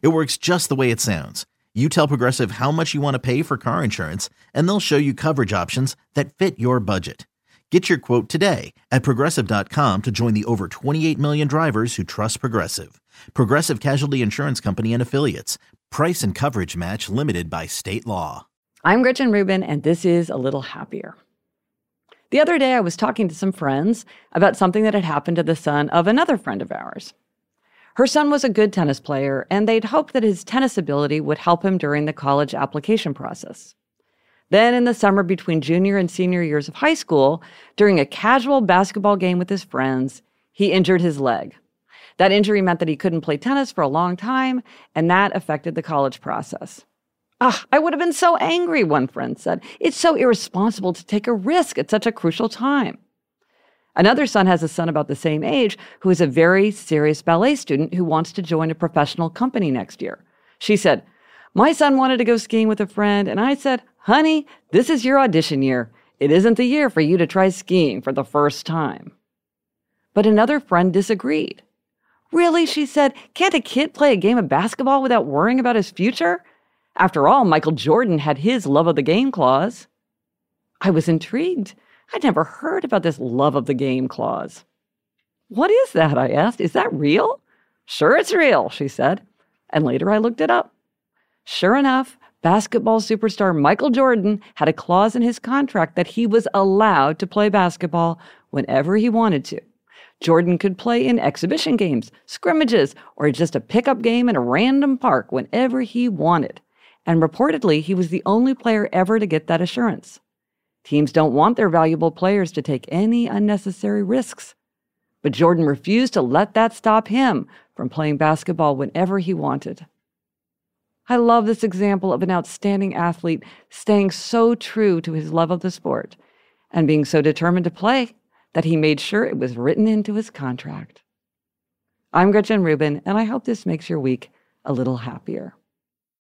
It works just the way it sounds. You tell Progressive how much you want to pay for car insurance, and they'll show you coverage options that fit your budget. Get your quote today at progressive.com to join the over 28 million drivers who trust Progressive. Progressive Casualty Insurance Company and Affiliates. Price and coverage match limited by state law. I'm Gretchen Rubin, and this is A Little Happier. The other day, I was talking to some friends about something that had happened to the son of another friend of ours. Her son was a good tennis player, and they'd hoped that his tennis ability would help him during the college application process. Then, in the summer between junior and senior years of high school, during a casual basketball game with his friends, he injured his leg. That injury meant that he couldn't play tennis for a long time, and that affected the college process. Ah, I would have been so angry, one friend said. It's so irresponsible to take a risk at such a crucial time. Another son has a son about the same age who is a very serious ballet student who wants to join a professional company next year. She said, My son wanted to go skiing with a friend, and I said, Honey, this is your audition year. It isn't the year for you to try skiing for the first time. But another friend disagreed. Really, she said, can't a kid play a game of basketball without worrying about his future? After all, Michael Jordan had his love of the game clause. I was intrigued. I'd never heard about this love of the game clause. What is that? I asked. Is that real? Sure, it's real, she said. And later I looked it up. Sure enough, basketball superstar Michael Jordan had a clause in his contract that he was allowed to play basketball whenever he wanted to. Jordan could play in exhibition games, scrimmages, or just a pickup game in a random park whenever he wanted. And reportedly, he was the only player ever to get that assurance. Teams don't want their valuable players to take any unnecessary risks. But Jordan refused to let that stop him from playing basketball whenever he wanted. I love this example of an outstanding athlete staying so true to his love of the sport and being so determined to play that he made sure it was written into his contract. I'm Gretchen Rubin, and I hope this makes your week a little happier.